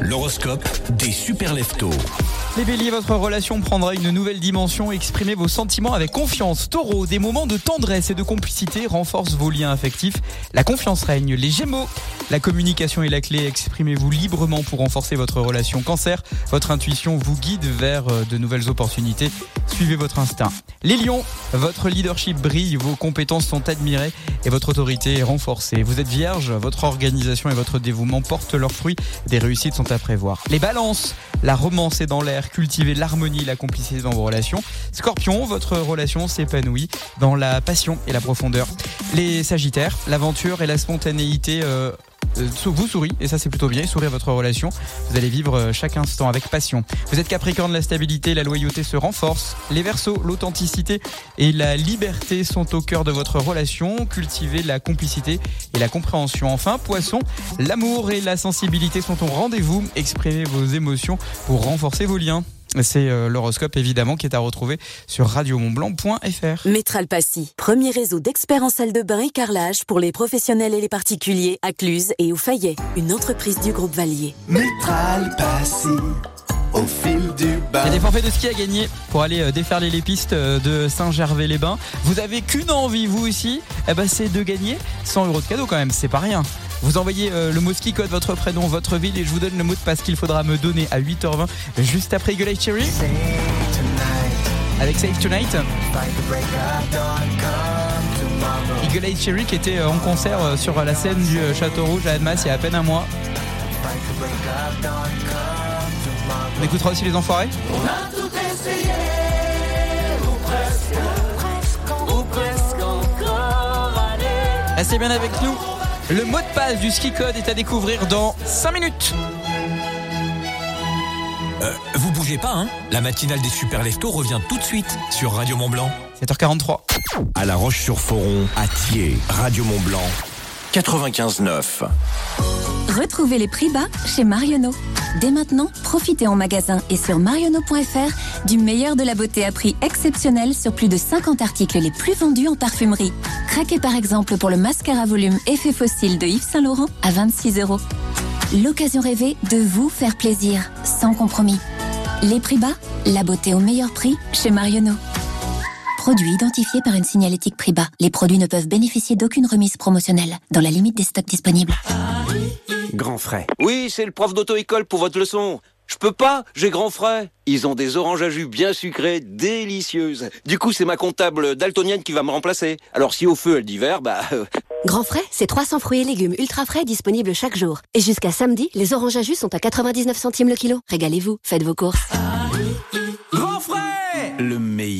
L'horoscope des super leftos. Les béliers, votre relation prendra une nouvelle dimension. Exprimez vos sentiments avec confiance. Taureau, des moments de tendresse et de complicité renforcent vos liens affectifs. La confiance règne. Les gémeaux, la communication est la clé. Exprimez-vous librement pour renforcer votre relation. Cancer, votre intuition vous guide vers euh, de nouvelles opportunités. Suivez votre instinct. Les lions, votre leadership brille, vos compétences sont admirées et votre autorité est renforcée. Vous êtes vierge, votre organisation et votre dévouement portent leurs fruits. Des réussites sont à prévoir. Les balances, la romance est dans l'air. Cultivez l'harmonie, la complicité dans vos relations. Scorpion, votre relation s'épanouit dans la passion et la profondeur. Les sagittaires, l'aventure et la spontanéité euh, vous sourit et ça c'est plutôt bien, sourire votre relation. Vous allez vivre euh, chaque instant avec passion. Vous êtes Capricorne, la stabilité, la loyauté se renforce. Les Verseaux, l'authenticité et la liberté sont au cœur de votre relation. Cultivez la complicité et la compréhension. Enfin, Poisson, l'amour et la sensibilité sont au rendez-vous. Exprimez vos émotions pour renforcer vos liens. C'est euh, l'horoscope évidemment qui est à retrouver sur radiomontblanc.fr. Métral Passy, premier réseau d'experts en salle de bain et carrelage pour les professionnels et les particuliers à Cluse et au Fayet, une entreprise du groupe Valier. Métral Passy, au fil du Il y bain. a des forfaits de ski à gagner pour aller euh, déferler les pistes euh, de Saint-Gervais-les-Bains. Vous avez qu'une envie, vous aussi, eh ben, c'est de gagner 100 euros de cadeau quand même, c'est pas rien. Vous envoyez euh, le mot ski code, votre prénom, votre ville et je vous donne le mot de passe qu'il faudra me donner à 8h20 juste après Eagle Eye Cherry. Avec Save Tonight. Eagle Eye Cherry qui était euh, en concert euh, sur la scène du Château Rouge à Annemasse il y a à peine un mois. On écoutera aussi les enfoirés. Restez bien avec nous. Le mot de passe du ski code est à découvrir dans 5 minutes. Euh, vous bougez pas, hein La matinale des super leftos revient tout de suite sur Radio Mont Blanc. 7h43. À La Roche-sur-Foron, à Thiers, Radio Mont Blanc, 95.9. Retrouvez les prix bas chez Marionneau. Dès maintenant, profitez en magasin et sur marionneau.fr du meilleur de la beauté à prix exceptionnel sur plus de 50 articles les plus vendus en parfumerie. Craquez par exemple pour le mascara volume Effet Fossile de Yves Saint Laurent à 26 euros. L'occasion rêvée de vous faire plaisir, sans compromis. Les prix bas, la beauté au meilleur prix chez Marionneau. Produit identifié par une signalétique prix bas. Les produits ne peuvent bénéficier d'aucune remise promotionnelle, dans la limite des stocks disponibles. Grand frais. Oui, c'est le prof d'auto-école pour votre leçon. Je peux pas, j'ai grand frais. Ils ont des oranges à jus bien sucrées, délicieuses. Du coup, c'est ma comptable daltonienne qui va me remplacer. Alors si au feu elle dit vert, bah... euh, Grand frais, c'est 300 fruits et légumes ultra frais disponibles chaque jour. Et jusqu'à samedi, les oranges à jus sont à 99 centimes le kilo. Régalez-vous, faites vos courses.